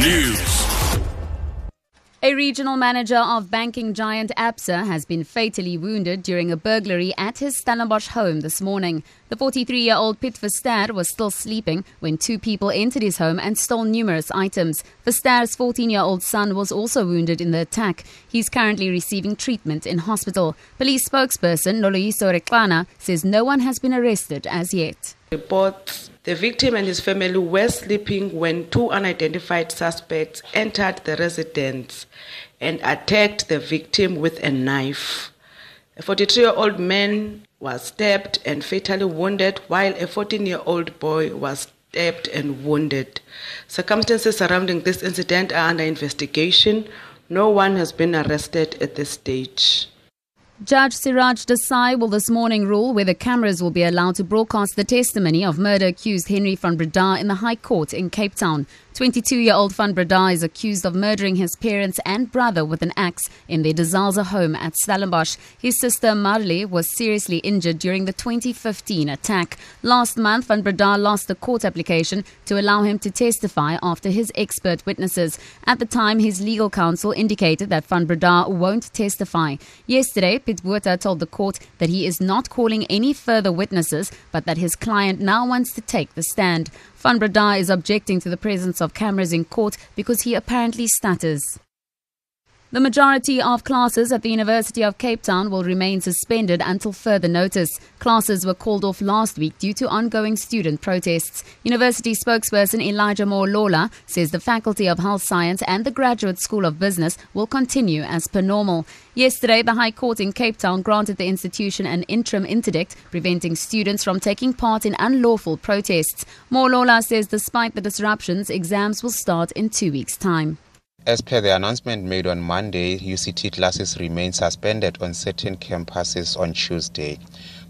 News. A regional manager of banking giant Absa has been fatally wounded during a burglary at his Stellenbosch home this morning. The 43 year old Piet Verster was still sleeping when two people entered his home and stole numerous items. Verster's 14 year old son was also wounded in the attack. He's currently receiving treatment in hospital. Police spokesperson Noloyiso Rwexana says no one has been arrested as yet. Reports the victim and his family were sleeping when two unidentified suspects entered the residence and attacked the victim with a knife. A 43 year old man was stabbed and fatally wounded, while a 14 year old boy was stabbed and wounded. Circumstances surrounding this incident are under investigation. No one has been arrested at this stage. Judge Siraj Desai will this morning rule whether cameras will be allowed to broadcast the testimony of murder accused Henry van Breda in the High Court in Cape Town. 22 year old Van is accused of murdering his parents and brother with an axe in their De home at Stellenbosch. His sister Marley was seriously injured during the 2015 attack. Last month, Van lost a court application to allow him to testify after his expert witnesses. At the time, his legal counsel indicated that Van won't testify. Yesterday, Piet told the court that he is not calling any further witnesses, but that his client now wants to take the stand. Van Breda is objecting to the presence of cameras in court because he apparently stutters. The majority of classes at the University of Cape Town will remain suspended until further notice. Classes were called off last week due to ongoing student protests. University spokesperson Elijah Moholola says the Faculty of Health Science and the Graduate School of Business will continue as per normal. Yesterday, the High Court in Cape Town granted the institution an interim interdict preventing students from taking part in unlawful protests. Moholola says despite the disruptions, exams will start in two weeks' time. As per the announcement made on Monday, UCT classes remain suspended on certain campuses on Tuesday.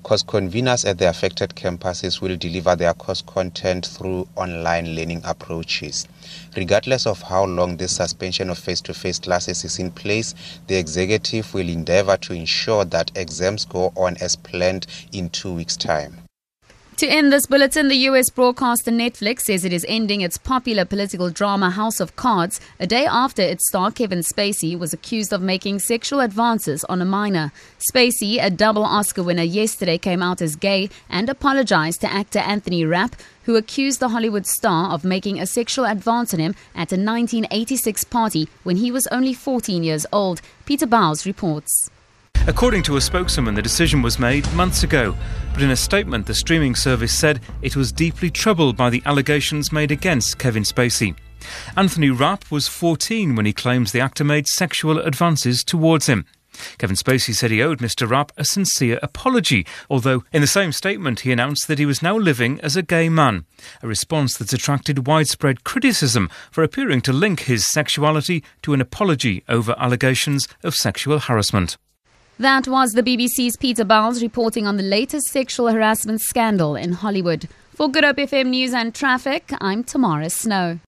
Course conveners at the affected campuses will deliver their course content through online learning approaches. Regardless of how long this suspension of face to face classes is in place, the executive will endeavor to ensure that exams go on as planned in two weeks' time. To end this bulletin, the US broadcaster Netflix says it is ending its popular political drama House of Cards a day after its star Kevin Spacey was accused of making sexual advances on a minor. Spacey, a double Oscar winner, yesterday came out as gay and apologized to actor Anthony Rapp, who accused the Hollywood star of making a sexual advance on him at a 1986 party when he was only 14 years old. Peter Bowles reports. According to a spokeswoman, the decision was made months ago, but in a statement, the streaming service said it was deeply troubled by the allegations made against Kevin Spacey. Anthony Rapp was 14 when he claims the actor made sexual advances towards him. Kevin Spacey said he owed Mr. Rapp a sincere apology, although in the same statement he announced that he was now living as a gay man, a response that's attracted widespread criticism for appearing to link his sexuality to an apology over allegations of sexual harassment. That was the BBC's Peter Bowles reporting on the latest sexual harassment scandal in Hollywood. For Good Hope FM News and Traffic, I'm Tamara Snow.